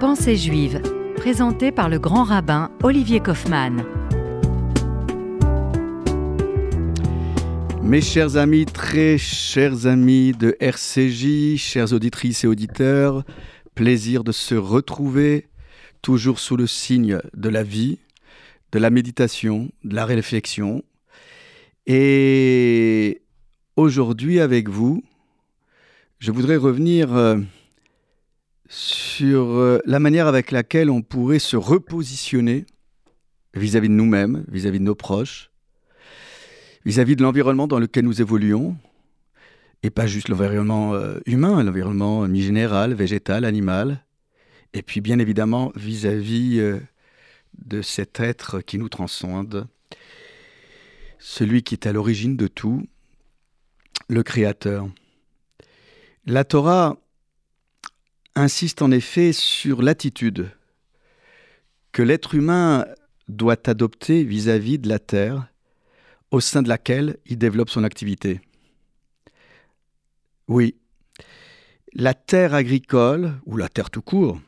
Pensée juive, présenté par le grand rabbin Olivier Kaufmann. Mes chers amis, très chers amis de RCJ, chères auditrices et auditeurs, plaisir de se retrouver, toujours sous le signe de la vie, de la méditation, de la réflexion. Et aujourd'hui avec vous, je voudrais revenir euh, sur euh, la manière avec laquelle on pourrait se repositionner vis-à-vis de nous-mêmes, vis-à-vis de nos proches, vis-à-vis de l'environnement dans lequel nous évoluons, et pas juste l'environnement euh, humain, l'environnement mi-général, végétal, animal, et puis bien évidemment vis-à-vis de cet être qui nous transcende, celui qui est à l'origine de tout, le Créateur. La Torah insiste en effet sur l'attitude que l'être humain doit adopter vis-à-vis de la terre au sein de laquelle il développe son activité. Oui, la terre agricole, ou la terre tout court,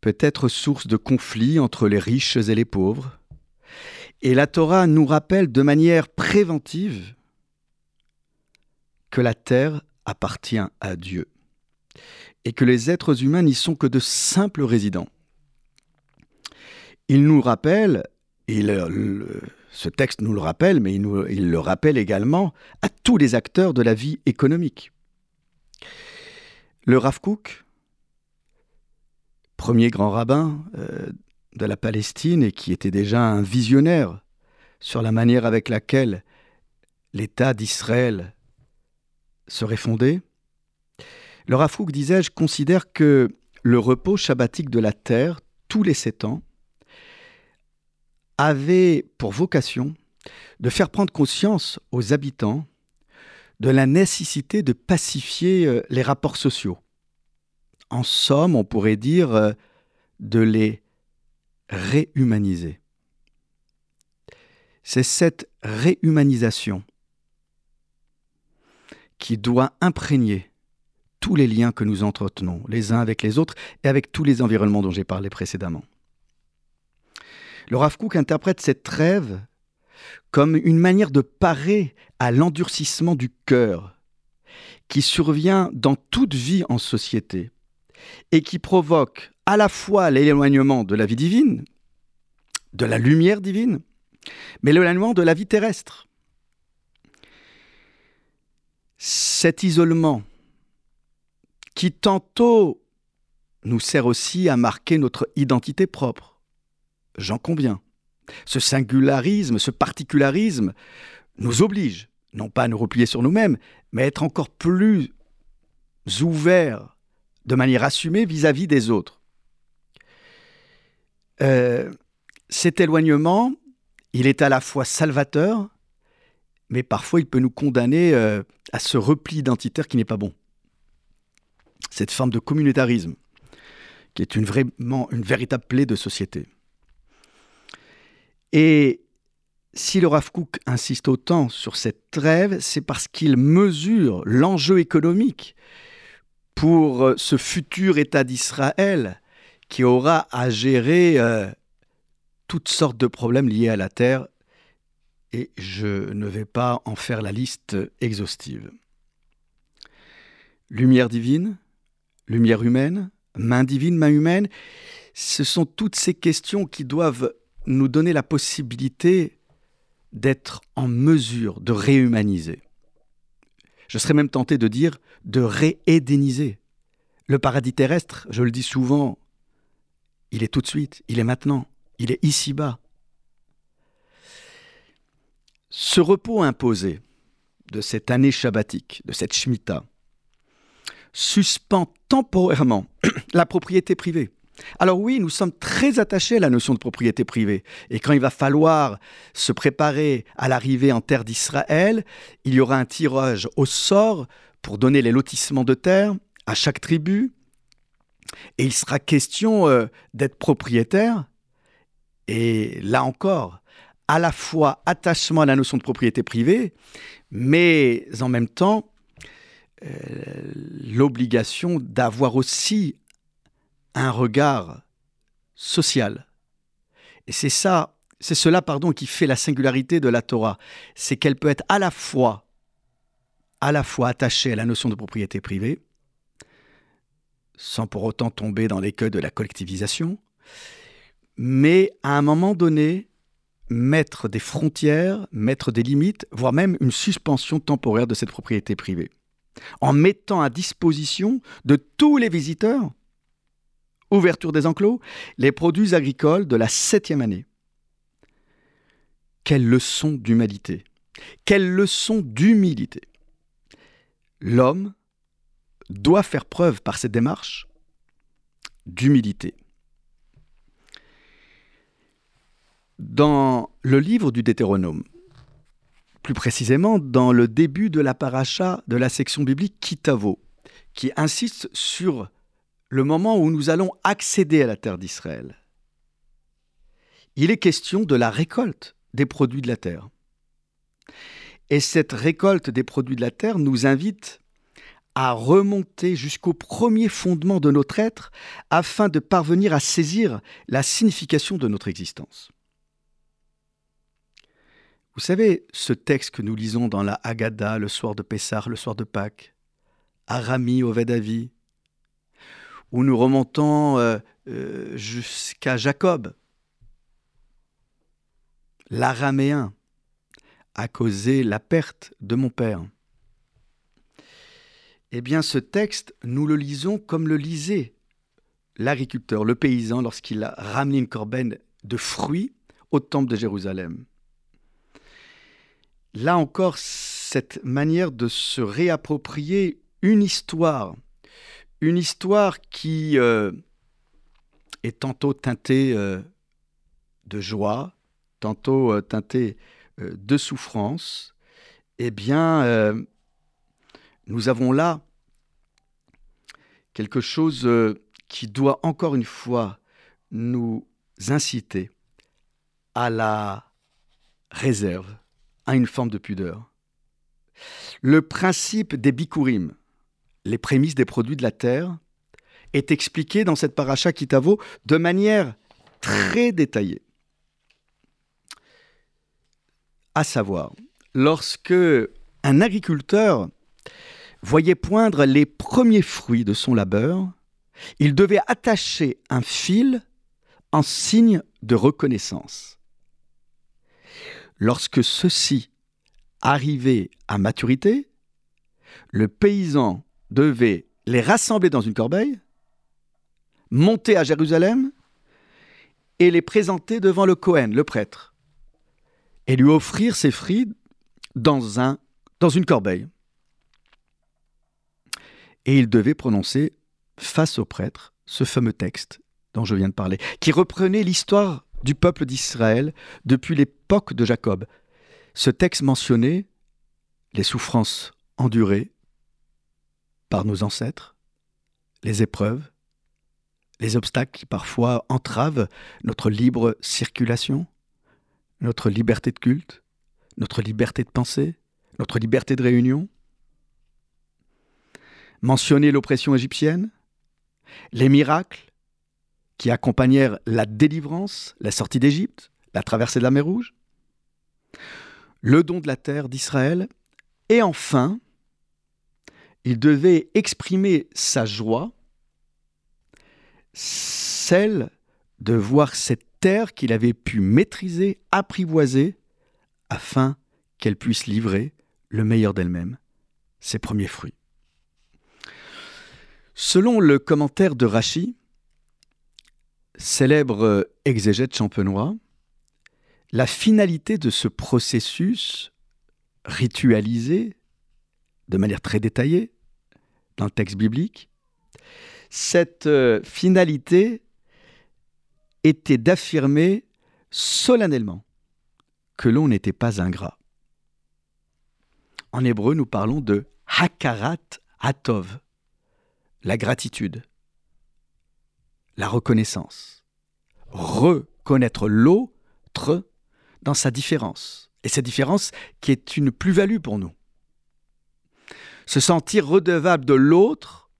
peut être source de conflits entre les riches et les pauvres, et la Torah nous rappelle de manière préventive que la terre appartient à Dieu et que les êtres humains n'y sont que de simples résidents. Il nous rappelle, et ce texte nous le rappelle, mais il, il, le rappelle également à tous les acteurs de la vie économique. Le Rav Kook, premier grand rabbin euh, de la Palestine et qui était déjà un visionnaire sur la manière avec laquelle l'État d'Israël serait fondé. Le Rafouk, disais-je, considère que le repos shabbatique de la terre, tous les sept ans, avait pour vocation de faire prendre conscience aux habitants de la nécessité de pacifier euh, les rapports sociaux. En somme, on pourrait dire euh, de les réhumaniser. C'est cette réhumanisation qui doit imprégner tous les liens que nous entretenons les uns avec les autres et avec tous les environnements dont j'ai parlé précédemment. Le Rav interprète cette trêve comme une manière de parer à l'endurcissement du cœur qui survient dans toute vie en société et qui provoque à la fois l'éloignement de la vie divine, de la lumière divine, mais l'éloignement de la vie terrestre. cet isolement qui tantôt nous sert aussi à marquer notre identité propre. J'en conviens. Ce singularisme, ce particularisme nous oblige, non pas à nous replier sur nous-mêmes, mais à être encore plus ouverts de manière assumée vis-à-vis des autres. Euh, cet éloignement, il est à la fois salvateur mais parfois il peut nous condamner euh, à ce repli identitaire qui n'est pas bon. Cette forme de communautarisme, qui est une, vraiment une véritable plaie de société. Et si le Rav insiste autant sur cette trêve, c'est parce qu'il mesure l'enjeu économique pour euh, ce futur État d'Israël qui aura à gérer euh, toutes sortes de problèmes liés à la terre et je ne vais pas en faire la liste exhaustive. Lumière divine, lumière humaine, main divine, main humaine, ce sont toutes ces questions qui doivent nous donner la possibilité d'être en mesure de réhumaniser. Je serais même tenté de dire de réédéniser. Le paradis terrestre, je le dis souvent, il est tout de suite, il est maintenant, il est ici-bas. Ce repos imposé de cette année shabbatique, de cette Shemitah, suspend temporairement la propriété privée. Alors oui, nous sommes très attachés à la notion de propriété privée. Et quand il va falloir se préparer à l'arrivée en terre d'Israël, il y aura un tirage au sort pour donner les lotissements de terre à chaque tribu. Et il sera question euh, d'être propriétaire. Et là encore, à la fois attachement à la notion de propriété privée, mais en même temps l'obligation d'avoir aussi un regard social. Et c'est ça, c'est cela, pardon, qui fait la singularité de la Torah. C'est qu'elle peut être à la fois, à la fois attachée à la notion de propriété privée, sans pour autant tomber dans l'écueil de la collectivisation, mais à un moment donné, mettre des frontières, mettre des limites, voire même une suspension temporaire de cette propriété privée, en mettant à disposition de tous les visiteurs, ouverture des enclos, les produits agricoles de la septième année. Quelle leçon d'humanité Quelle leçon d'humilité L'homme doit faire preuve par cette démarche d'humilité. Dans le livre du Deutéronome, plus précisément dans le début de la paracha de la section biblique Kitavo, qui insiste sur le moment où nous allons accéder à la terre d'Israël. Il est question de la récolte des produits de la terre. Et cette récolte des produits de la terre nous invite à remonter jusqu'au premier fondement de notre être afin de parvenir à saisir la signification de notre existence. Vous savez, ce texte que nous lisons dans la Haggadah le soir de Pessah, le soir de Pâques, Arami, Ovedavi, où nous remontons euh, euh, jusqu'à Jacob, l'araméen, a causé la perte de mon père. Eh bien, ce texte, nous le lisons comme le lisait l'agriculteur, le paysan, lorsqu'il a ramené une corbeille de fruits au temple de Jérusalem. Là encore, cette manière de se réapproprier une histoire, une histoire qui euh, est tantôt teintée euh, de joie, tantôt euh, teintée de souffrance, eh bien, nous avons là quelque chose qui doit encore une fois nous inciter à la réserve, à une forme de pudeur. Le principe des bikurim, les prémices des produits de la terre, est expliqué dans cette paracha Kitavo de manière très détaillée. À savoir, lorsque un agriculteur voyait poindre les premiers fruits de son labeur, il devait attacher un fil en signe de reconnaissance. Lorsque ceux-ci arrivaient à maturité, le paysan devait les rassembler dans une corbeille, monter à Jérusalem et les présenter devant le Cohen, le prêtre, et lui offrir ses fruits dans, un, dans une corbeille. Et il devait prononcer face au prêtre ce fameux texte dont je viens de parler, qui reprenait l'histoire du peuple d'Israël depuis de Jacob. Ce texte mentionnait les souffrances endurées par nos ancêtres, les épreuves, les obstacles qui parfois entravent notre libre circulation, notre liberté de culte, notre liberté de pensée, notre liberté de réunion, mentionner l'oppression égyptienne, les miracles qui accompagnèrent la délivrance, la sortie d'Égypte, la traversée de la mer Rouge, le don de la terre d'Israël, et enfin, il devait exprimer sa joie, celle de voir cette terre qu'il avait pu maîtriser, apprivoiser, afin qu'elle puisse livrer le meilleur d'elle-même, ses premiers fruits. Selon le commentaire de Rachi, célèbre exégète champenois, la finalité de ce processus ritualisé de manière très détaillée dans le texte biblique, cette euh, finalité était d'affirmer solennellement que l'on n'était pas ingrat. En hébreu, nous parlons de hakarat atov, la gratitude, la reconnaissance, reconnaître l'autre dans sa différence, et cette différence qui est une plus-value pour nous. Se sentir redevable de l'autre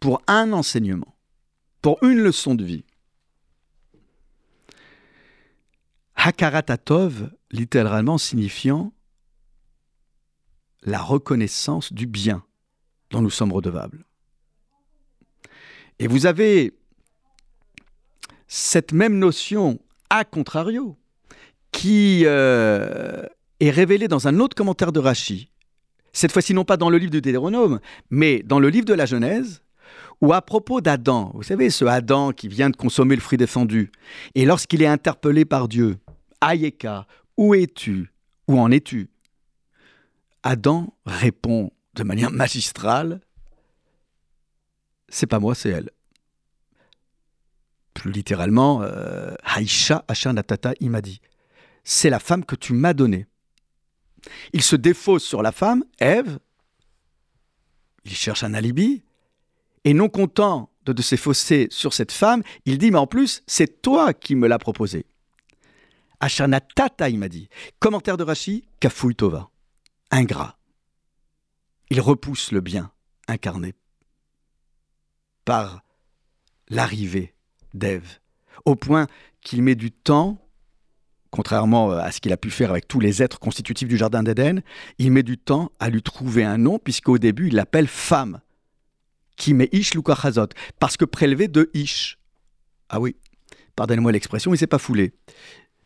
pour un enseignement, pour une leçon de vie. Hakaratatov, littéralement signifiant la reconnaissance du bien dont nous sommes redevables. Et vous avez cette même notion, à contrario, qui euh, est révélée dans un autre commentaire de Rachi, cette fois-ci non pas dans le livre du Deutéronome, mais dans le livre de la Genèse, où à propos d'Adam, vous savez, ce Adam qui vient de consommer le fruit défendu, et lorsqu'il est interpellé par Dieu, Ayeka, où es-tu? Où en es-tu? Adam répond de manière magistrale C'est pas moi, c'est elle. Plus littéralement, euh, Haïcha Natata, il m'a dit C'est la femme que tu m'as donnée. Il se défausse sur la femme, Ève. Il cherche un alibi. Et non content de, de s'effausser sur cette femme, il dit Mais en plus, c'est toi qui me l'as proposé. Ashana Tata, il m'a dit. Commentaire de Rashi, Kafouille Tova. Ingrat. Il repousse le bien incarné par l'arrivée d'Ève, au point qu'il met du temps, contrairement à ce qu'il a pu faire avec tous les êtres constitutifs du Jardin d'Éden, il met du temps à lui trouver un nom, puisqu'au début il l'appelle femme, qui met Ish Lukachazot, parce que prélevé de Ish. Ah oui, pardonnez-moi l'expression, il s'est pas foulé.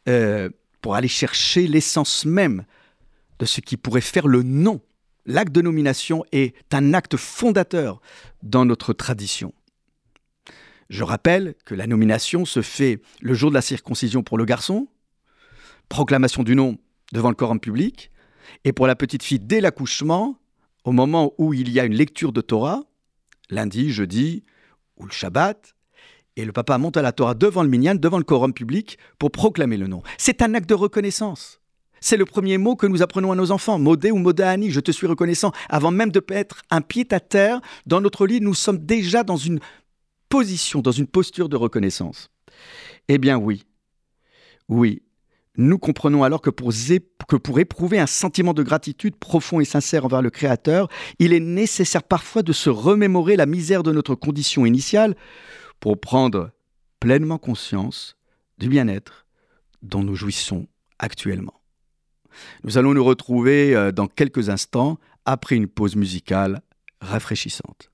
Euh, pour aller chercher l'essence même de ce qui pourrait faire le nom. L'acte de nomination est un acte fondateur dans notre tradition. Je rappelle que la nomination se fait le jour de la circoncision pour le garçon, proclamation du nom devant le Coran public, et pour la petite fille dès l'accouchement, au moment où il y a une lecture de Torah, lundi, jeudi ou le Shabbat, et le papa monte à la Torah devant le minyan, devant le quorum public, pour proclamer le nom. C'est un acte de reconnaissance. C'est le premier mot que nous apprenons à nos enfants. Modé ou modéani, je te suis reconnaissant. Avant même de mettre un pied à terre dans notre lit, nous sommes déjà dans une position, dans une posture de reconnaissance. Eh bien oui, oui, nous comprenons alors que pour, éprouver un sentiment de gratitude profond et sincère envers le Créateur, il est nécessaire parfois de se remémorer la misère de notre condition initiale pour prendre pleinement conscience du bien-être dont nous jouissons actuellement. Nous allons nous retrouver euh, dans quelques instants après une pause musicale rafraîchissante.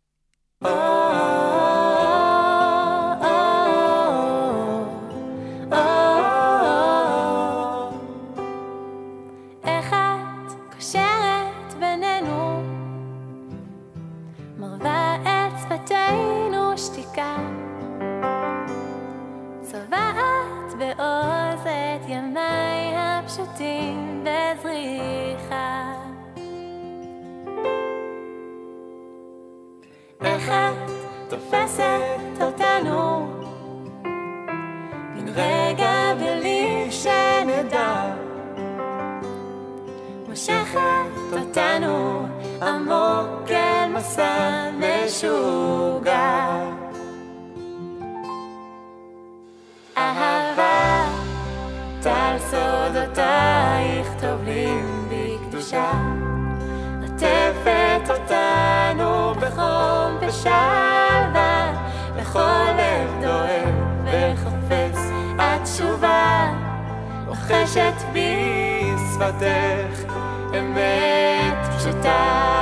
מצוותך אמת פשוטה.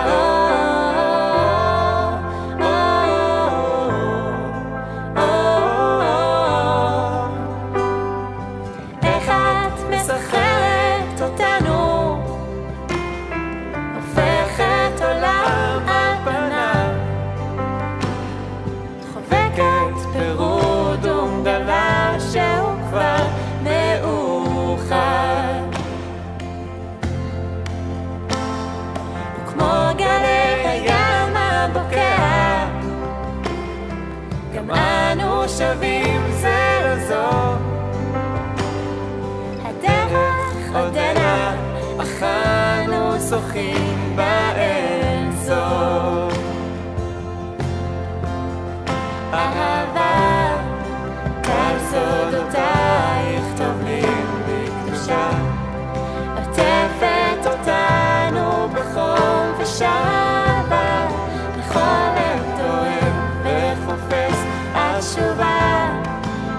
מונחים באינסוף. אהבה, כל סודותייך טובלים בקדושה, עוטפת אותנו בחום ושבה, לחומר טוען וחופש, השובה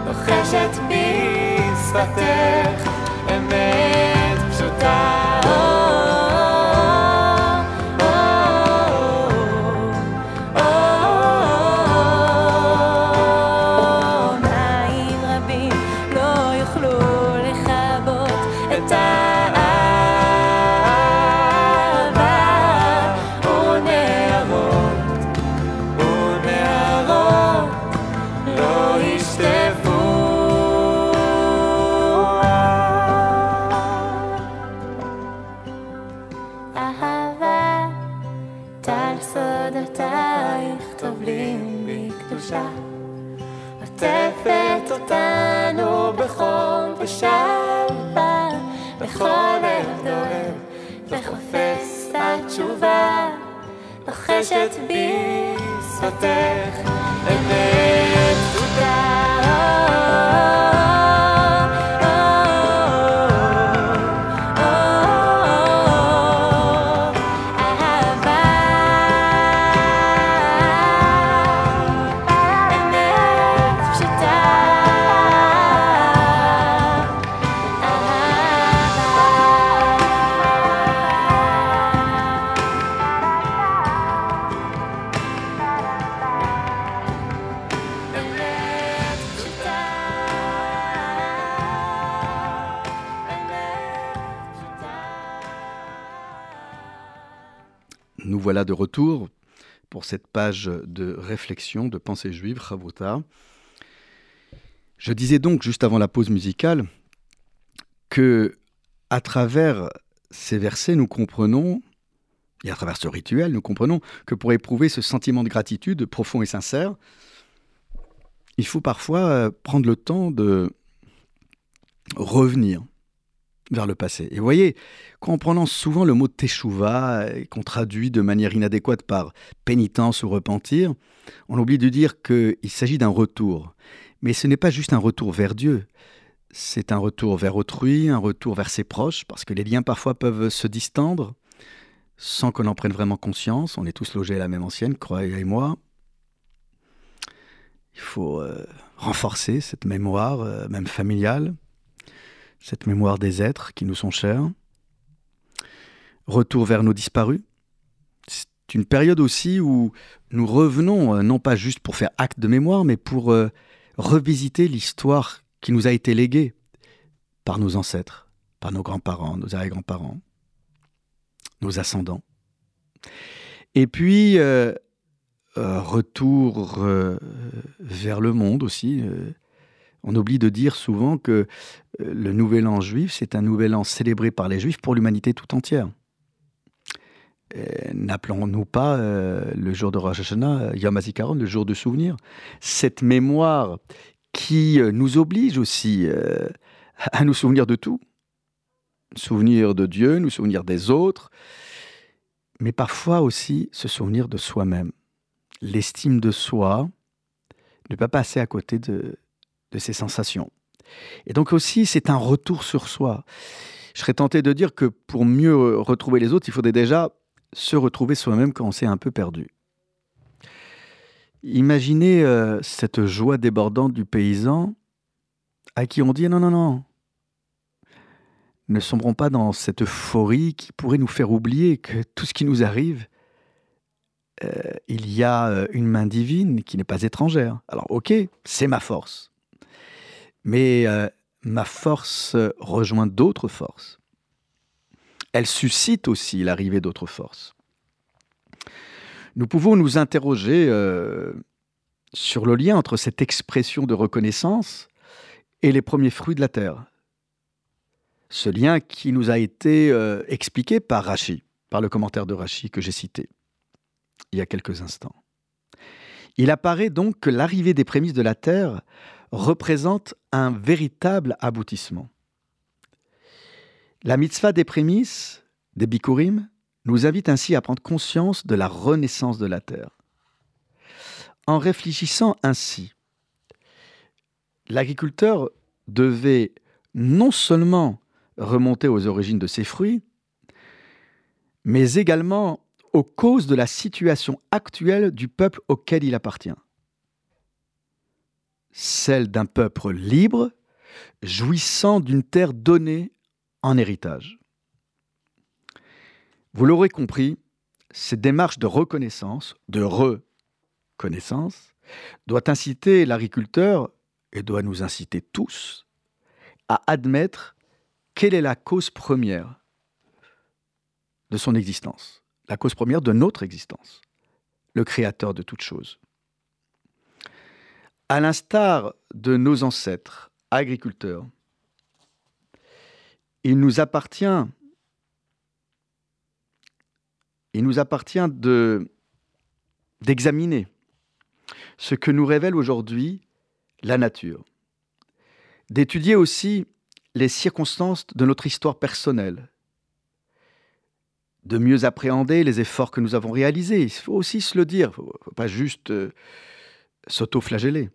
לוחשת בשפתך. Cette page de réflexion, de pensée juive, Chavruta. Je disais donc juste avant la pause musicale que à travers ces versets, nous comprenons, et à travers ce rituel, nous comprenons que pour éprouver ce sentiment de gratitude profond et sincère, il faut parfois euh, prendre le temps de revenir vers le passé. Et vous voyez, quand on prononce souvent le mot teshuva, et qu'on traduit de manière inadéquate par pénitence ou repentir, on oublie de dire qu'il s'agit d'un retour. Mais ce n'est pas juste un retour vers Dieu, c'est un retour vers autrui, un retour vers ses proches, parce que les liens parfois peuvent se distendre sans qu'on en prenne vraiment conscience. On est tous logés à la même ancienne, croyez et moi. Il faut euh, renforcer cette mémoire, euh, même familiale, cette mémoire des êtres qui nous sont chers. Retour vers nos disparus. C'est une période aussi où nous revenons, euh, non pas juste pour faire acte de mémoire, mais pour euh, revisiter l'histoire qui nous a été léguée par nos ancêtres, par nos grands-parents, nos arrière-grands-parents, nos ascendants. Et puis, euh, retour vers le monde aussi. On oublie de dire souvent que euh, le Nouvel An juif, c'est un Nouvel An célébré par les Juifs pour l'humanité tout entière. Euh, N'appelons-nous pas euh, le jour de Rosh Hashanah Yom HaZikaron, le jour de souvenir Cette mémoire qui nous oblige aussi à nous souvenir de tout. Souvenir de Dieu, nous souvenir des autres, mais parfois aussi se souvenir de soi-même. L'estime de soi ne pas passer à côté de, de ses sensations. Et donc aussi, c'est un retour sur soi. Je serais tenté de dire que pour mieux euh, retrouver les autres, il faudrait déjà se retrouver soi-même quand on s'est un peu perdu. Imaginez euh, cette joie débordante du paysan à qui on dit non, non, non. Ne sombrons pas dans cette euphorie qui pourrait nous faire oublier que tout ce qui nous arrive, euh, il y a une main divine qui n'est pas étrangère. Alors ok, c'est ma force. Mais euh, ma force euh, rejoint d'autres forces. Elle suscite aussi l'arrivée d'autres forces. Nous pouvons nous interroger euh, sur le lien entre cette expression de reconnaissance et les premiers fruits de la terre. Ce lien qui nous a été expliqué par Rachi, par le commentaire de Rachi que j'ai cité il y a quelques instants. Il apparaît donc que l'arrivée des prémices de la terre représente un véritable aboutissement. La mitzvah des prémices, des bikurim, nous invite ainsi à prendre conscience de la renaissance de la terre. En réfléchissant ainsi, l'agriculteur devait non seulement remonter aux origines de ses fruits, mais également aux causes de la situation actuelle du peuple auquel il appartient. Celle d'un peuple libre, jouissant d'une terre donnée en héritage. Vous l'aurez compris, cette démarche de reconnaissance, de reconnaissance, doit inciter l'agriculteur, et doit nous inciter tous, à admettre quelle est la cause première de son existence, la cause première de notre existence, le créateur de toutes choses. À l'instar de nos ancêtres agriculteurs, il nous appartient il nous appartient de d'examiner ce que nous révèle aujourd'hui la nature, d'étudier aussi les circonstances de notre histoire personnelle, de mieux appréhender les efforts que nous avons réalisés. Il faut aussi se le dire, il ne faut pas juste euh, s'auto-flageller.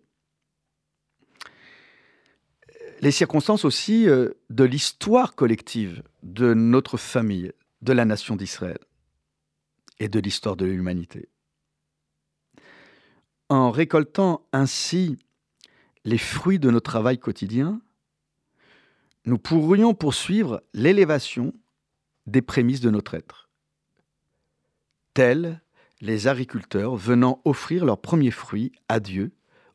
Les circonstances aussi euh, de l'histoire collective de notre famille, de la nation d'Israël et de l'histoire de l'humanité. En récoltant ainsi les fruits de notre travail quotidien, nous pourrions poursuivre l'élévation des prémices de notre être, tels les agriculteurs venant offrir leurs premiers fruits à Dieu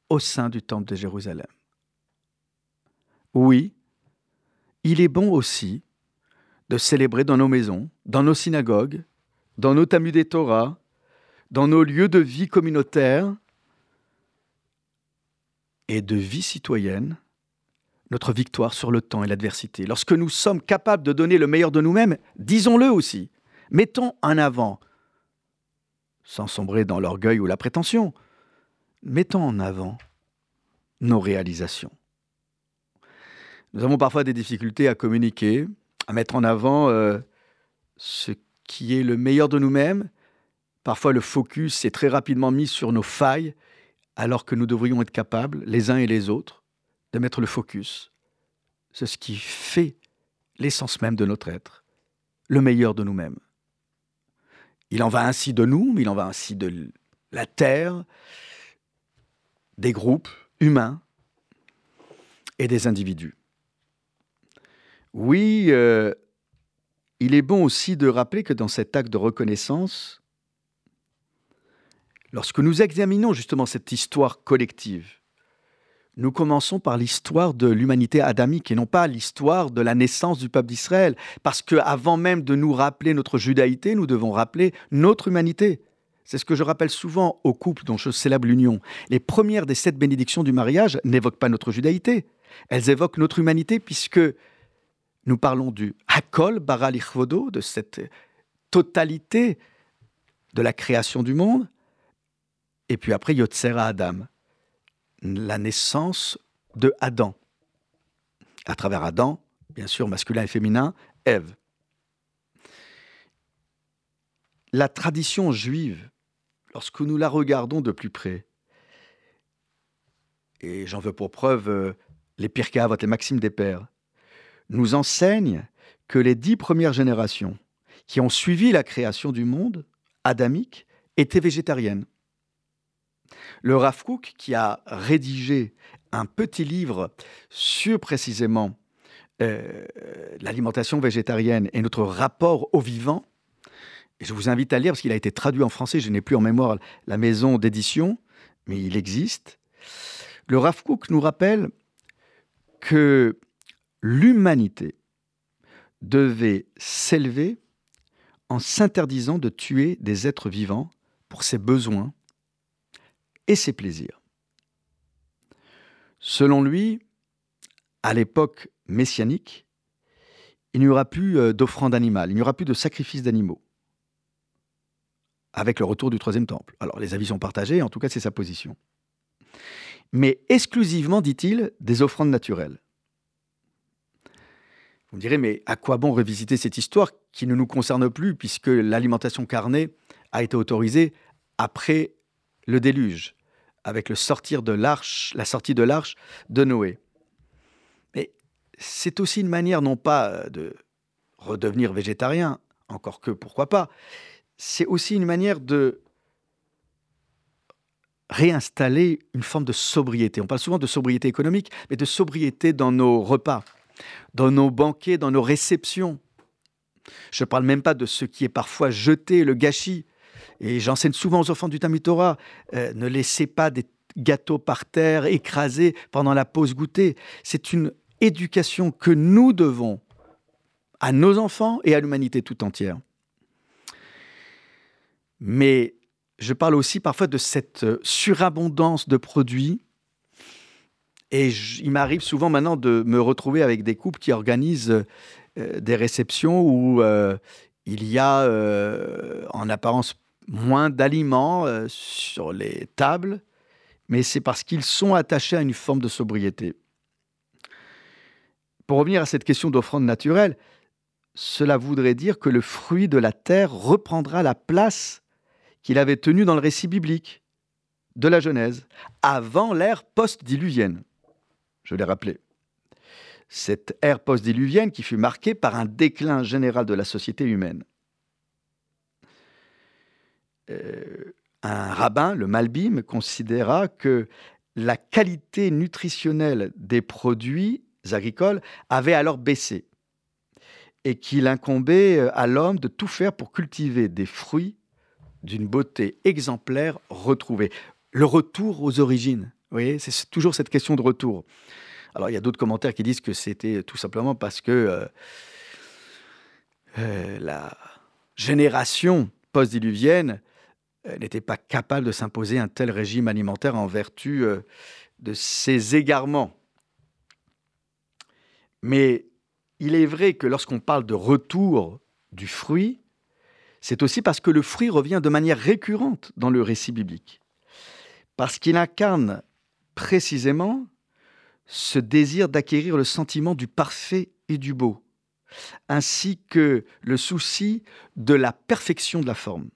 au sein du temple de Jérusalem. Oui, il est bon aussi de célébrer dans nos maisons, dans nos synagogues, dans nos Talmudé Torah, dans nos lieux de vie communautaire et de vie citoyenne, notre victoire sur le temps et l'adversité. Lorsque nous sommes capables de donner le meilleur de nous-mêmes, disons-le aussi. Mettons en avant, sans sombrer dans l'orgueil ou la prétention, mettons en avant nos réalisations. Nous avons parfois des difficultés à communiquer, à mettre en avant euh, ce qui est le meilleur de nous-mêmes. Parfois, le focus est très rapidement mis sur nos failles, alors que nous devrions être capables, les uns et les autres, de mettre le focus sur ce qui fait l'essence même de notre être, le meilleur de nous-mêmes. Il en va ainsi de nous, mais il en va ainsi de la Terre, des groupes humains et des individus. Oui, euh, il est bon aussi de rappeler que dans cet acte de reconnaissance, lorsque nous examinons justement cette histoire collective, nous commençons par l'histoire de l'humanité adamique et non pas l'histoire de la naissance du peuple d'Israël. Parce que avant même de nous rappeler notre judaïté, nous devons rappeler notre humanité. C'est ce que je rappelle souvent aux couples dont je célèbre l'union. Les premières des sept bénédictions du mariage n'évoquent pas notre judaïté. Elles évoquent notre humanité puisque nous parlons du Hakol Baral Ichvodo, de cette totalité de la création du monde. Et puis après, Yotzera Adam, la naissance de Adam. À travers Adam, bien sûr, masculin et féminin, Ève. La tradition juive, lorsque nous la regardons de plus près, et j'en veux pour preuve euh, les Pirkei Avot, les Maximes des Pères, nous enseigne que les dix premières générations qui ont suivi la création du monde adamique étaient végétariennes. Le Rav Kook, qui a rédigé un petit livre sur précisément euh, l'alimentation végétarienne et notre rapport au vivant, et je vous invite à lire parce qu'il a été traduit en français, je n'ai plus en mémoire la maison d'édition, mais il existe. Le Rav Kook nous rappelle que l'humanité devait s'élever en s'interdisant de tuer des êtres vivants pour ses besoins et ses plaisirs. Selon lui, à l'époque messianique, il n'y aura plus euh, d'offrande animale, il n'y aura plus de sacrifice d'animaux, avec le retour du troisième temple. Alors les avis sont partagés, en tout cas c'est sa position. Mais exclusivement, dit-il, des offrandes naturelles. Me direz, mais à quoi bon revisiter cette histoire qui ne nous concerne plus, puisque l'alimentation carnée a été autorisée après le déluge, avec la sortie de l'arche de Noé. Mais c'est aussi une manière non pas de redevenir végétarien, encore que pourquoi pas, c'est aussi une manière de réinstaller une forme de sobriété. On parle souvent de sobriété économique, mais de sobriété dans nos repas, dans nos banquets, dans nos réceptions. Je ne parle même pas de ce qui est parfois jeté, le gâchis. Et j'enseigne souvent aux enfants du Talmud Torah, euh, ne laissez pas des gâteaux par terre écrasés pendant la pause goûter. C'est une éducation que nous devons à nos enfants et à l'humanité tout entière. Mais je parle aussi parfois de cette surabondance de produits. Et il m'arrive souvent maintenant de me retrouver avec des couples qui organisent euh, des réceptions où euh, il y a euh, en apparence moins d'aliments sur les tables, mais c'est parce qu'ils sont attachés à une forme de sobriété. Pour revenir à cette question d'offrande naturelle, cela voudrait dire que le fruit de la terre reprendra la place qu'il avait tenue dans le récit biblique de la Genèse, avant l'ère post-diluvienne. Je l'ai rappelé. Cette ère post-diluvienne qui fut marquée par un déclin général de la société humaine. Euh, un rabbin, le Malbim, considéra que la qualité nutritionnelle des produits agricoles avait alors baissé et qu'il incombait euh, à l'homme de tout faire pour cultiver des fruits d'une beauté exemplaire retrouvée. Le retour aux origines. Vous voyez, c'est toujours cette question de retour. Alors, il y a d'autres commentaires qui disent que c'était tout simplement parce que euh, euh, la génération post-diluvienne euh, n'était pas capable de s'imposer un tel régime alimentaire en vertu de ses égarements. Mais il est vrai que lorsqu'on parle de retour du fruit, c'est aussi parce que le fruit revient de manière récurrente dans le récit biblique. Parce qu'il incarne précisément ce désir d'acquérir le sentiment du parfait et du beau, ainsi que le souci de la perfection de la forme.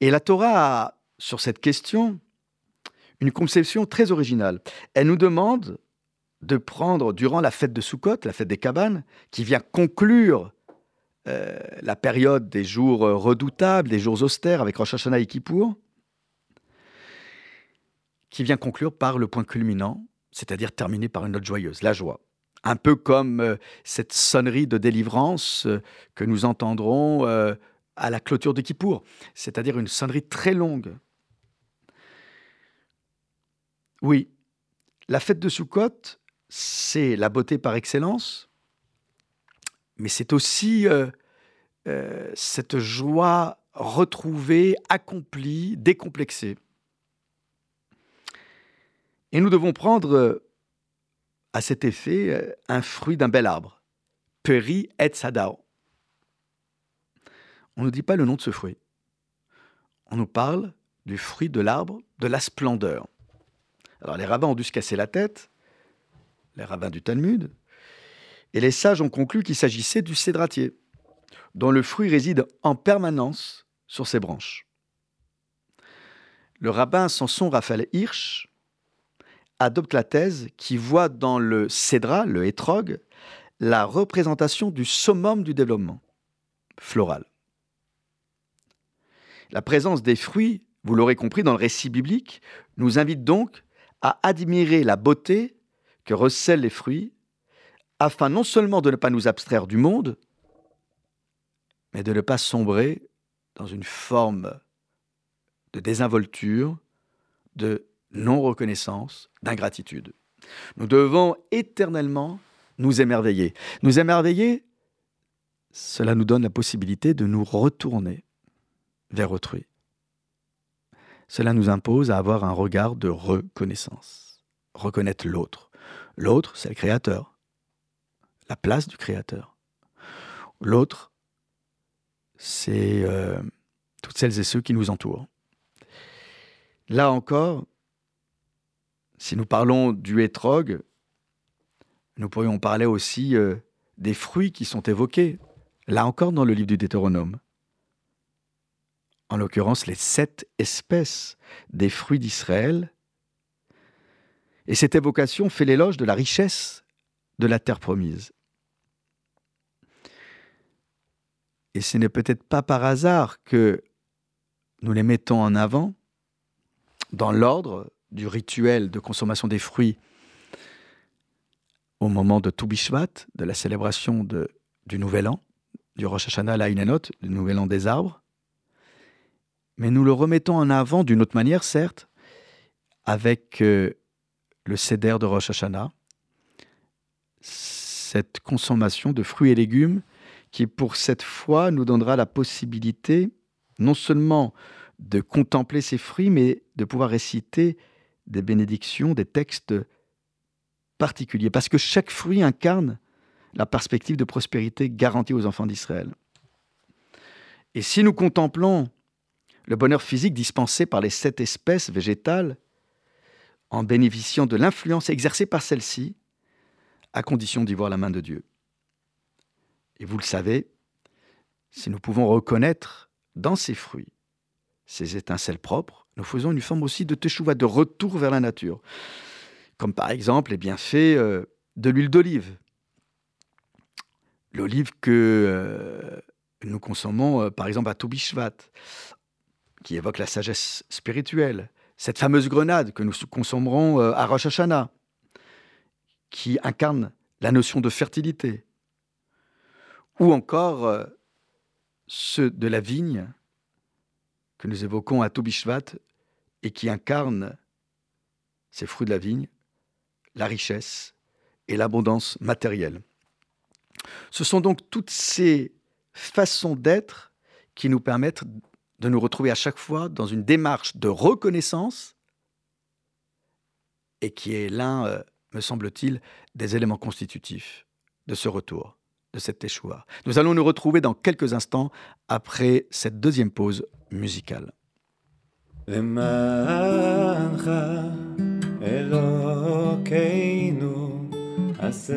Et la Torah a, sur cette question, une conception très originale. Elle nous demande de prendre, durant la fête de Sukkot, la fête des cabanes, qui vient conclure euh, la période des jours redoutables, des jours austères avec Rosh Hashanah et Kippour, qui vient conclure par le point culminant, c'est-à-dire terminer par une note joyeuse, la joie. Un peu comme euh, cette sonnerie de délivrance euh, que nous entendrons euh, à la clôture de Kippour, c'est-à-dire une sonnerie très longue. Oui, la fête de Sukkot, c'est la beauté par excellence, mais c'est aussi cette joie retrouvée, accomplie, décomplexée. Et nous devons prendre euh, à cet effet euh, un fruit d'un bel arbre, Peri et Sadao. On ne dit pas le nom de ce fruit. On nous parle du fruit de l'arbre de la splendeur. Alors les rabbins ont dû se casser la tête, les rabbins du Talmud, et les sages ont conclu qu'il s'agissait du cédratier, dont le fruit réside en permanence sur ses branches. Le rabbin Samson Raphaël Hirsch adopte la thèse qui voit dans le cédra, le hétrog, la représentation du summum du développement floral. La présence des fruits, vous l'aurez compris dans le récit biblique, nous invite donc à admirer la beauté que recèlent les fruits, afin non seulement de ne pas nous abstraire du monde, mais de ne pas sombrer dans une forme de désinvolture, de non-reconnaissance, d'ingratitude. Nous devons éternellement nous émerveiller. Nous émerveiller, cela nous donne la possibilité de nous retourner vers autrui. Cela nous impose à avoir un regard de reconnaissance, reconnaître l'autre. L'autre, c'est le Créateur, la place du Créateur. L'autre, c'est euh, toutes celles et ceux qui nous entourent. Là encore, si nous parlons du hétrog, nous pourrions parler aussi euh, des fruits qui sont évoqués, là encore dans le livre du Deutéronome. En l'occurrence, les sept espèces des fruits d'Israël. Et cette évocation fait l'éloge de la richesse de la terre promise. Et ce n'est peut-être pas par hasard que nous les mettons en avant dans l'ordre du rituel de consommation des fruits au moment de Toubishvat, de la célébration de, du Nouvel An, du Rosh Hashanah Laïnenot, du Nouvel An des arbres. Mais nous le remettons en avant d'une autre manière, certes, avec euh, le Seder de Rosh Hashanah, cette consommation de fruits et légumes qui, pour cette fois, nous donnera la possibilité non seulement de contempler ces fruits, mais de pouvoir réciter des bénédictions, des textes particuliers. Parce que chaque fruit incarne la perspective de prospérité garantie aux enfants d'Israël. Et si nous contemplons le bonheur physique dispensé par les sept espèces végétales, en bénéficiant de l'influence exercée par celle-ci, à condition d'y voir la main de Dieu. Et vous le savez, si nous pouvons reconnaître dans ces fruits ces étincelles propres, nous faisons une forme aussi de teshuva, de retour vers la nature. Comme par exemple les bienfaits euh, de l'huile d'olive. L'olive que euh, nous consommons euh, par exemple à Toubishvat, qui évoque la sagesse spirituelle. Cette fameuse grenade que nous consommerons à Rosh Hashanah, qui incarne la notion de fertilité. Ou encore ceux de la vigne que nous évoquons à Toubishvat et qui incarnent ces fruits de la vigne, la richesse et l'abondance matérielle. Ce sont donc toutes ces façons d'être qui nous permettent de nous retrouver à chaque fois dans une démarche de reconnaissance et qui est l'un, euh, me semble-t-il, des éléments constitutifs de ce retour, de cette échoua. Nous allons nous retrouver dans quelques instants après cette deuxième pause musicale. למענך אלוקינו עשה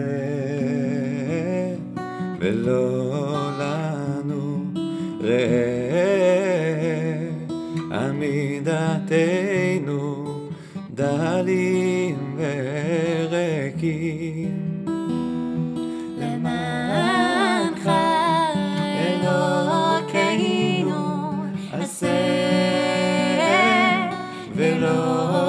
ולא לנו ראה עמידתנו דלים וריקים Oh.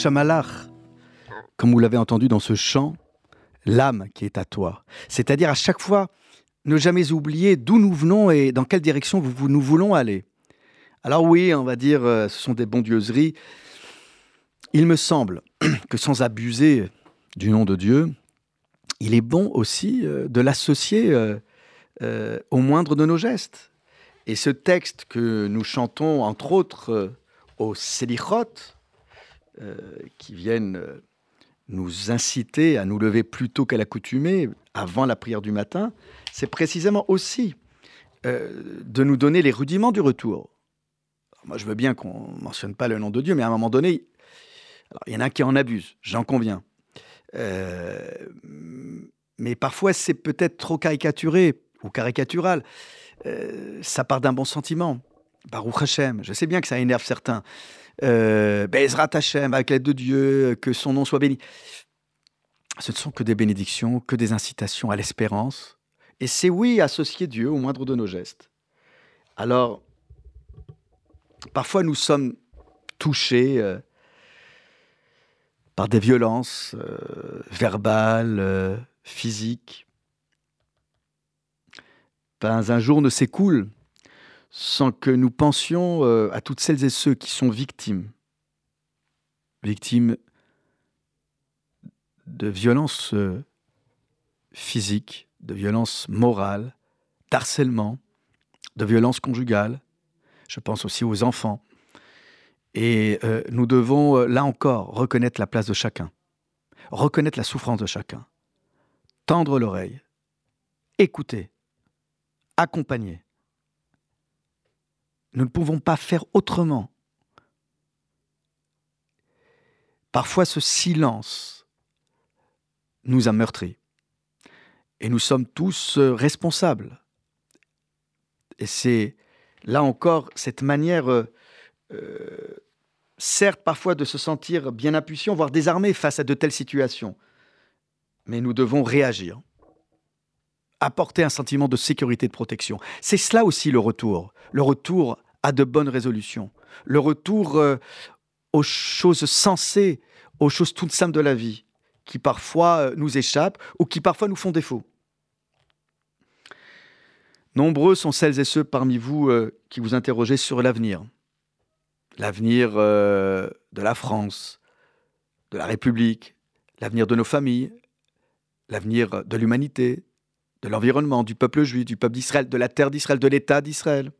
chamalach, comme vous l'avez entendu dans ce chant, l'âme qui est à toi. C'est-à-dire à chaque fois, ne jamais oublier d'où nous venons et dans quelle direction nous voulons aller. Alors oui, on va dire, euh, ce sont des bondieuseries. Il me semble que sans abuser du nom de Dieu, il est bon aussi euh, de l'associer euh, au moindre de nos gestes. Et ce texte que nous chantons, entre autres, au Sélichot, qui viennent euh, nous inciter à nous lever plus tôt qu'à l'accoutumée, avant la prière du matin, c'est précisément aussi euh, de nous donner les rudiments du retour. Moi, je veux bien qu'on ne mentionne pas le nom de Dieu, mais à un moment donné, il y en a qui en abusent, j'en conviens. Euh, mais parfois, c'est peut-être trop caricaturé ou caricatural. Euh, ça part d'un bon sentiment. Baruch Hashem, je sais bien que ça énerve certains. Euh, Bezrat Hashem, avec l'aide de Dieu, que son nom soit béni. Ce ne sont que des bénédictions, que des incitations à l'espérance Et c'est oui associer Dieu au moindre de nos gestes. Alors, parfois nous sommes touchés euh, par des violences euh, verbales, euh, physiques. Pas un jour ne s'écoule sans que nous pensions euh, à toutes celles et ceux qui sont victimes. Victimes de violences euh, physiques, de violences morales, d'harcèlement, de violences conjugales. Je pense aussi aux enfants. Et euh, nous devons, là encore, reconnaître la place de chacun, reconnaître la souffrance de chacun, tendre l'oreille, écouter, accompagner. Nous ne pouvons pas faire autrement. Parfois, ce silence nous a meurtris. Et nous sommes tous euh, responsables. Et c'est là encore cette manière, euh, euh, certes parfois de se sentir bien imputient, voire désarmé face à de telles situations. Mais nous devons réagir, apporter un sentiment de sécurité et de protection. C'est cela aussi le retour, le retour à de bonnes résolutions, le retour euh, aux choses sensées, aux choses toutes simples de la vie, qui parfois euh, nous échappent ou qui parfois nous font défaut. Nombreux sont celles et ceux parmi vous euh, qui vous interrogez sur l'avenir. L'avenir de la France, de la République, l'avenir de nos familles, l'avenir de l'humanité, de l'environnement, du peuple juif, du peuple d'Israël, de la terre d'Israël, de l'État d'Israël.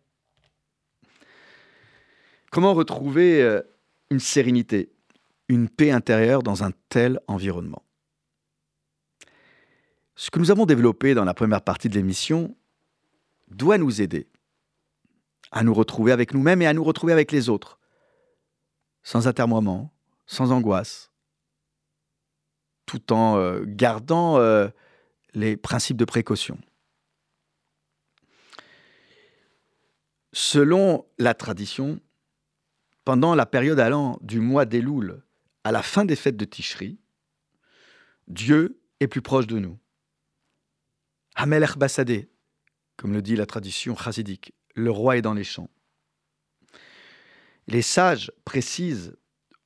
Comment retrouver euh, une sérénité, une paix intérieure dans un tel environnement? Ce que nous avons développé dans la première partie de l'émission doit nous aider à nous retrouver avec nous-mêmes et à nous retrouver avec les autres, sans atermoiement, sans angoisse, tout en euh, gardant euh, les principes de précaution. Selon la tradition, pendant la période allant du mois d'Elul à la fin des fêtes de Tishri, Dieu est plus proche de nous. Hamelech Bassadeh, comme le dit la tradition chassidique, le roi est dans les champs. Les sages précisent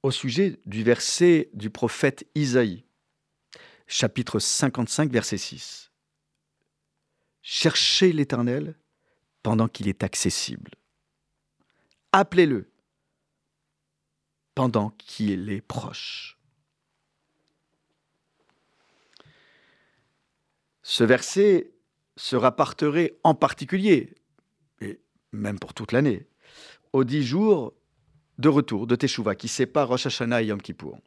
au sujet du verset du prophète Isaïe, chapitre 55, verset 6. Cherchez l'Éternel pendant qu'il est accessible. Appelez-le pendant qu'il est proche. Ce verset se rapporterait en particulier, et même pour toute l'année, aux dix jours de retour de Teshuvah qui séparent Rosh Hashanah et Yom Kippour.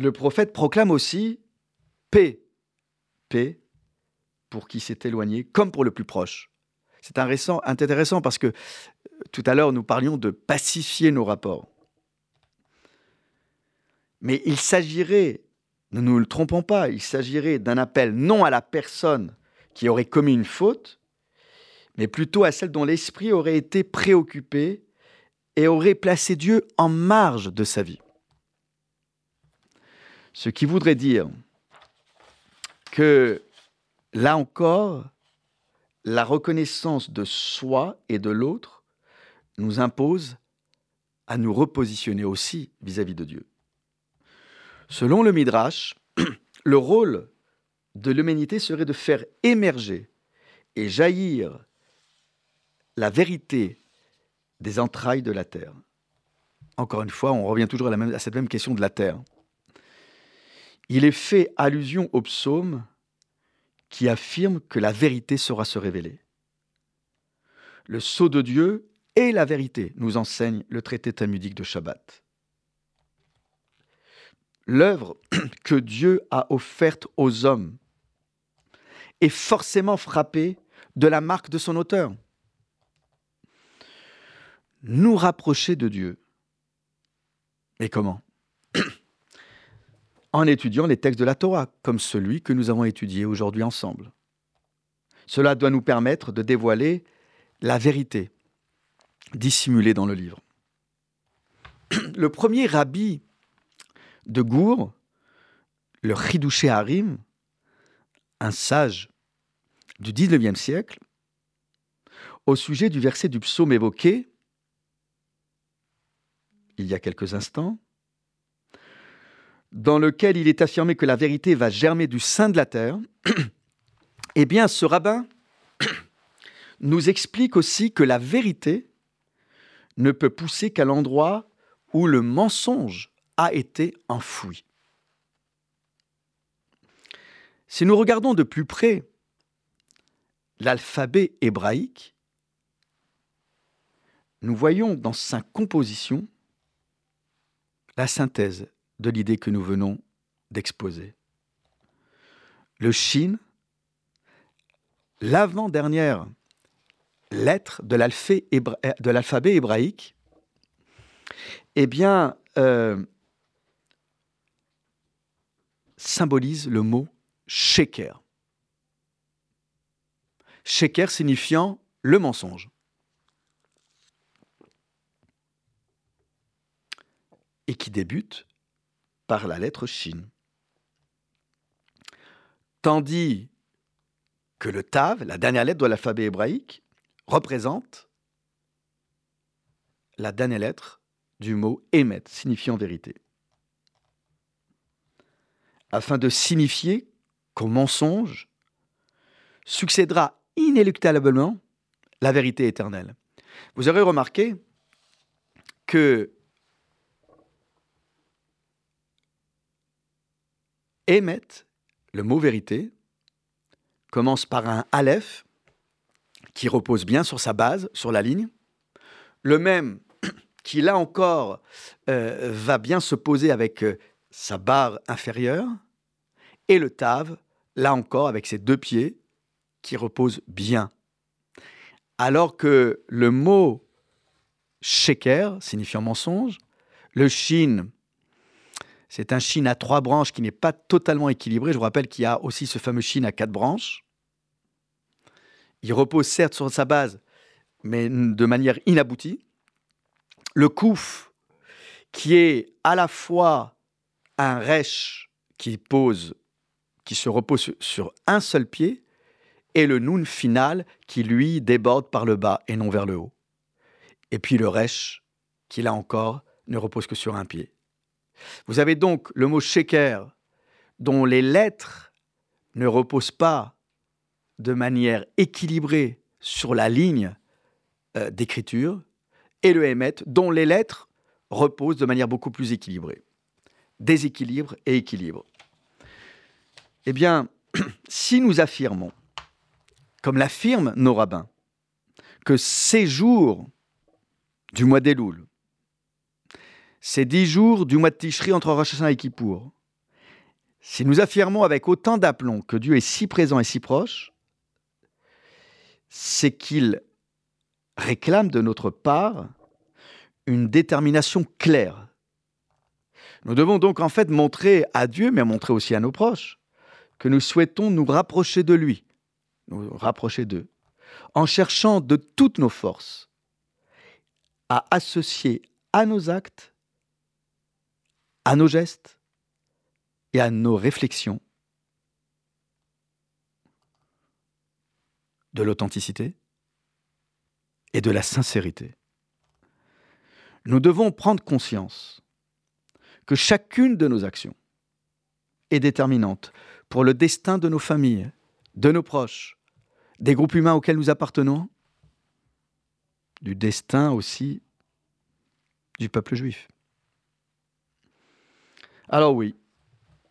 Le prophète proclame aussi paix, paix pour qui s'est éloigné comme pour le plus proche. C'est intéressant, parce que tout à l'heure nous parlions de pacifier nos rapports. Mais il s'agirait, ne nous le trompons pas, il s'agirait d'un appel non à la personne qui aurait commis une faute, mais plutôt à celle dont l'esprit aurait été préoccupé et aurait placé Dieu en marge de sa vie. Ce qui voudrait dire que, là encore, la reconnaissance de soi et de l'autre nous impose à nous repositionner aussi vis-à-vis de Dieu. Selon le Midrash, le rôle de l'humanité serait de faire émerger et jaillir la vérité des entrailles de la terre. Encore une fois, on revient toujours à, cette même question de la terre. Il est fait allusion au psaume qui affirme que la vérité saura se révéler. Le sceau de Dieu est la vérité, nous enseigne le traité talmudique de Shabbat. L'œuvre que Dieu a offerte aux hommes est forcément frappée de la marque de son auteur. Nous rapprocher de Dieu. Et comment? En étudiant les textes de la Torah, comme celui que nous avons étudié aujourd'hui ensemble. Cela doit nous permettre de dévoiler la vérité dissimulée dans le livre. Le premier rabbi de Gour, le Chidouché Harim, un sage du XIXe siècle, au sujet du verset du psaume évoqué il y a quelques instants, dans lequel il est affirmé que la vérité va germer du sein de la terre, eh bien ce rabbin nous explique aussi que la vérité ne peut pousser qu'à l'endroit où le mensonge a été enfoui. Si nous regardons de plus près l'alphabet hébraïque, nous voyons dans sa composition la synthèse de l'idée que nous venons d'exposer. Le shin, l'avant-dernière lettre de l'alphabet hébraïque, eh bien, euh, symbolise le mot sheker. Sheker signifiant le mensonge. Et qui débute par la lettre Shin. Tandis que le Tav, la dernière lettre de l'alphabet hébraïque, représente la dernière lettre du mot émet, signifiant vérité. Afin de signifier qu'au mensonge succédera inéluctablement la vérité éternelle. Vous aurez remarqué que émet, le mot vérité, commence par un aleph qui repose bien sur sa base, sur la ligne. Le même qui, là encore, euh, va bien se poser avec euh, sa barre inférieure. Et le tav, là encore, avec ses deux pieds, qui reposent bien. Alors que le mot sheker, signifiant mensonge, le shin, c'est un shin à trois branches qui n'est pas totalement équilibré. Je vous rappelle qu'il y a aussi ce fameux shin à quatre branches. Il repose certes sur sa base, mais de manière inaboutie. Le kouf, qui est à la fois un resh qui pose, qui se repose sur un seul pied, et le nun final qui lui déborde par le bas et non vers le haut. Et puis le resh, qui là encore ne repose que sur un pied. Vous avez donc le mot sheker, dont les lettres ne reposent pas de manière équilibrée sur la ligne euh, d'écriture, et le Hémet, dont les lettres reposent de manière beaucoup plus équilibrée. Déséquilibre et équilibre. Eh bien, si nous affirmons, comme l'affirment nos rabbins, que ces jours du mois d'Elul, ces dix jours du mois de Tishri entre Rosh et Kippour, si nous affirmons avec autant d'aplomb que Dieu est si présent et si proche, c'est qu'il réclame de notre part une détermination claire. Nous devons donc en fait montrer à Dieu, mais montrer aussi à nos proches, que nous souhaitons nous rapprocher de lui, nous rapprocher d'eux, en cherchant de toutes nos forces à associer à nos actes, à nos gestes et à nos réflexions de l'authenticité et de la sincérité. Nous devons prendre conscience que chacune de nos actions est déterminante pour le destin de nos familles, de nos proches, des groupes humains auxquels nous appartenons, du destin aussi du peuple juif. Alors oui,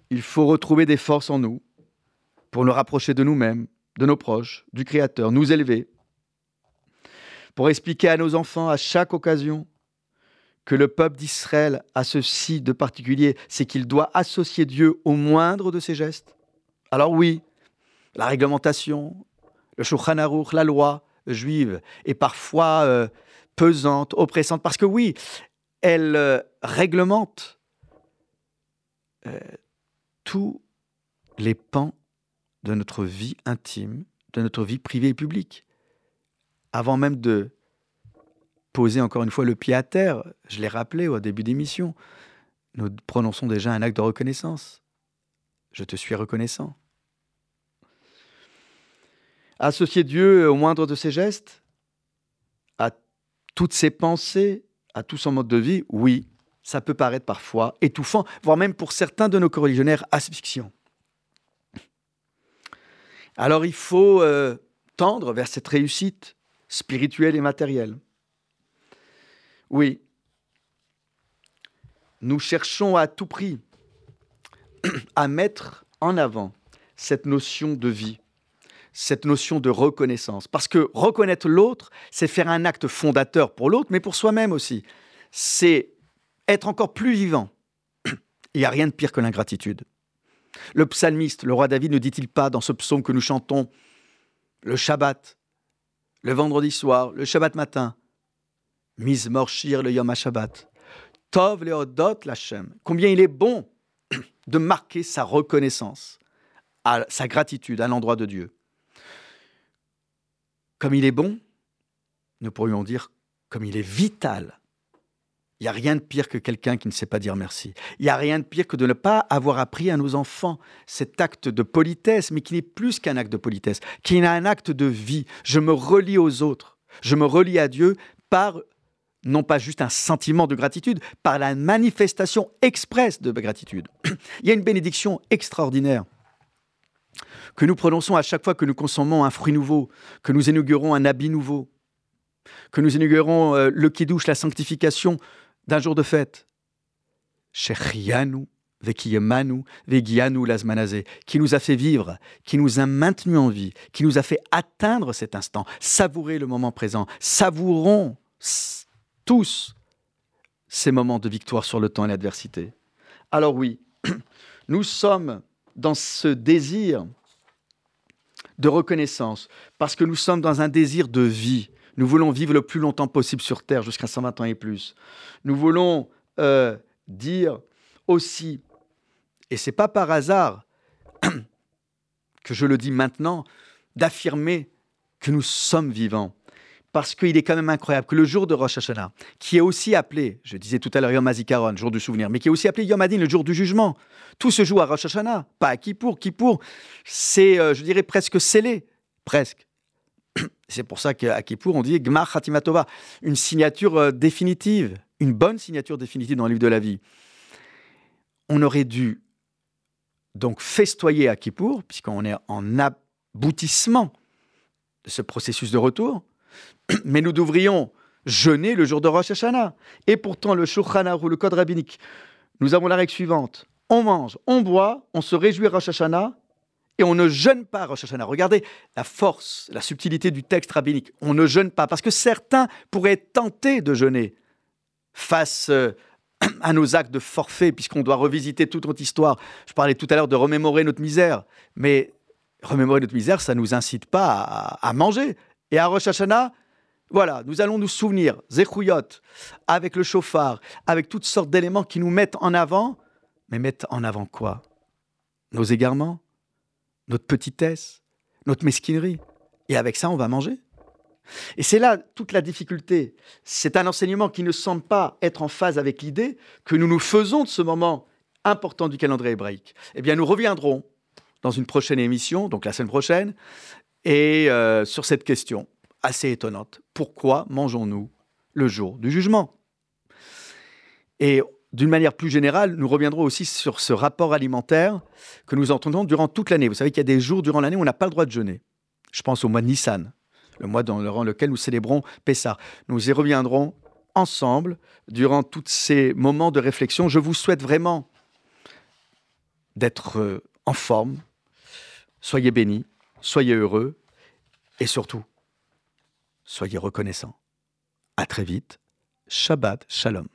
il faut retrouver des forces en nous pour nous rapprocher de nous-mêmes, de nos proches, du Créateur, nous élever, pour expliquer à nos enfants à chaque occasion que le peuple d'Israël a ceci de particulier, c'est qu'il doit associer Dieu au moindre de ses gestes. Alors oui, la réglementation, le Shulchan la loi juive est parfois euh, pesante, oppressante, parce que oui, elle euh, réglemente euh, tous les pans de notre vie intime, de notre vie privée et publique. Avant même de poser encore une fois le pied à terre, je l'ai rappelé au début d'émission, nous prononçons déjà un acte de reconnaissance. Je te suis reconnaissant. Associer Dieu au moindre de ses gestes, à toutes ses pensées, à tout son mode de vie, oui, ça peut paraître parfois étouffant, voire même pour certains de nos coreligionnaires asphyxiant. Alors il faut euh, tendre vers cette réussite spirituelle et matérielle. Oui, nous cherchons à tout prix à mettre en avant cette notion de vie, cette notion de reconnaissance. Parce que reconnaître l'autre, c'est faire un acte fondateur pour l'autre, mais pour soi-même aussi. C'est être encore plus vivant. Il n'y a rien de pire que l'ingratitude. Le psalmiste, le roi David, ne dit-il pas dans ce psaume que nous chantons le Shabbat, le vendredi soir, le Shabbat matin, le Yom HaShabbat, Tov leodot lachem, combien il est bon de marquer sa reconnaissance, à sa gratitude à l'endroit de Dieu. Comme il est bon, nous pourrions dire comme il est vital. Il n'y a rien de pire que quelqu'un qui ne sait pas dire merci. Il n'y a rien de pire que de ne pas avoir appris à nos enfants cet acte de politesse, mais qui n'est plus qu'un acte de politesse, qui est un acte de vie. Je me relie aux autres. Je me relie à Dieu par non pas juste un sentiment de gratitude, par la manifestation expresse de gratitude. Il y a une bénédiction extraordinaire que nous prononçons à chaque fois que nous consommons un fruit nouveau, que nous inaugurons un habit nouveau, que nous inaugurons euh, le kiddush, la sanctification d'un jour de fête. Shechianu, vekiyemanu, vegianu lasmanazé, qui nous a fait vivre, qui nous a maintenus en vie, qui nous a fait atteindre cet instant, savourer le moment présent. Savourons tous ces moments de victoire sur le temps et l'adversité. Alors oui, nous sommes dans ce désir de reconnaissance, parce que nous sommes dans un désir de vie. Nous voulons vivre le plus longtemps possible sur Terre, jusqu'à 120 ans et plus. Nous voulons euh, dire aussi, et c'est pas par hasard que je le dis maintenant, d'affirmer que nous sommes vivants parce qu'il est quand même incroyable que le jour de Rosh Hashanah, qui est aussi appelé, je disais tout à l'heure Yom HaZikaron, jour du souvenir, mais qui est aussi appelé Yom Adin, le jour du jugement, tout se joue à Rosh Hashanah, pas à Kippour. Kippour, c'est, euh, je dirais, presque scellé, presque. C'est pour ça qu'à Kippour, on dit Gmar Khatimatova, une signature euh, définitive, une bonne signature définitive dans le livre de la vie. On aurait dû donc festoyer à Kippour, puisqu'on est en aboutissement de ce processus de retour, mais nous devrions jeûner le jour de Rosh Hashanah. Et pourtant, le Shulchan ou le code rabbinique, nous avons la règle suivante. On mange, on boit, on se réjouit Rosh Hashanah, et on ne jeûne pas Rosh Hashanah. Regardez la force, la subtilité du texte rabbinique. On ne jeûne pas, parce que certains pourraient tentés de jeûner face euh, à nos actes de forfait, puisqu'on doit revisiter toute notre histoire. Je parlais tout à l'heure de remémorer notre misère, mais remémorer notre misère, ça ne nous incite pas à, manger. Et à Rosh Hashanah, voilà, nous allons nous souvenir, Zechouyot, avec le chauffard, avec toutes sortes d'éléments qui nous mettent en avant, mais mettent en avant quoi? Nos égarements, notre petitesse, notre mesquinerie. Et avec ça, on va manger. Et c'est là toute la difficulté. C'est un enseignement qui ne semble pas être en phase avec l'idée que nous nous faisons de ce moment important du calendrier hébraïque. Eh bien, nous reviendrons dans une prochaine émission, donc la semaine prochaine, et euh, sur cette question assez étonnante. Pourquoi mangeons-nous le jour du jugement? D'une manière plus générale, nous reviendrons aussi sur ce rapport alimentaire que nous entendons durant toute l'année. Vous savez qu'il y a des jours durant l'année où on n'a pas le droit de jeûner. Je pense au mois de Nissan, le mois dans lequel nous célébrons Pessah. Nous y reviendrons ensemble durant tous ces moments de réflexion. Je vous souhaite vraiment d'être euh, en forme. Soyez bénis, soyez heureux et surtout, soyez reconnaissants. À très vite. Shabbat Shalom.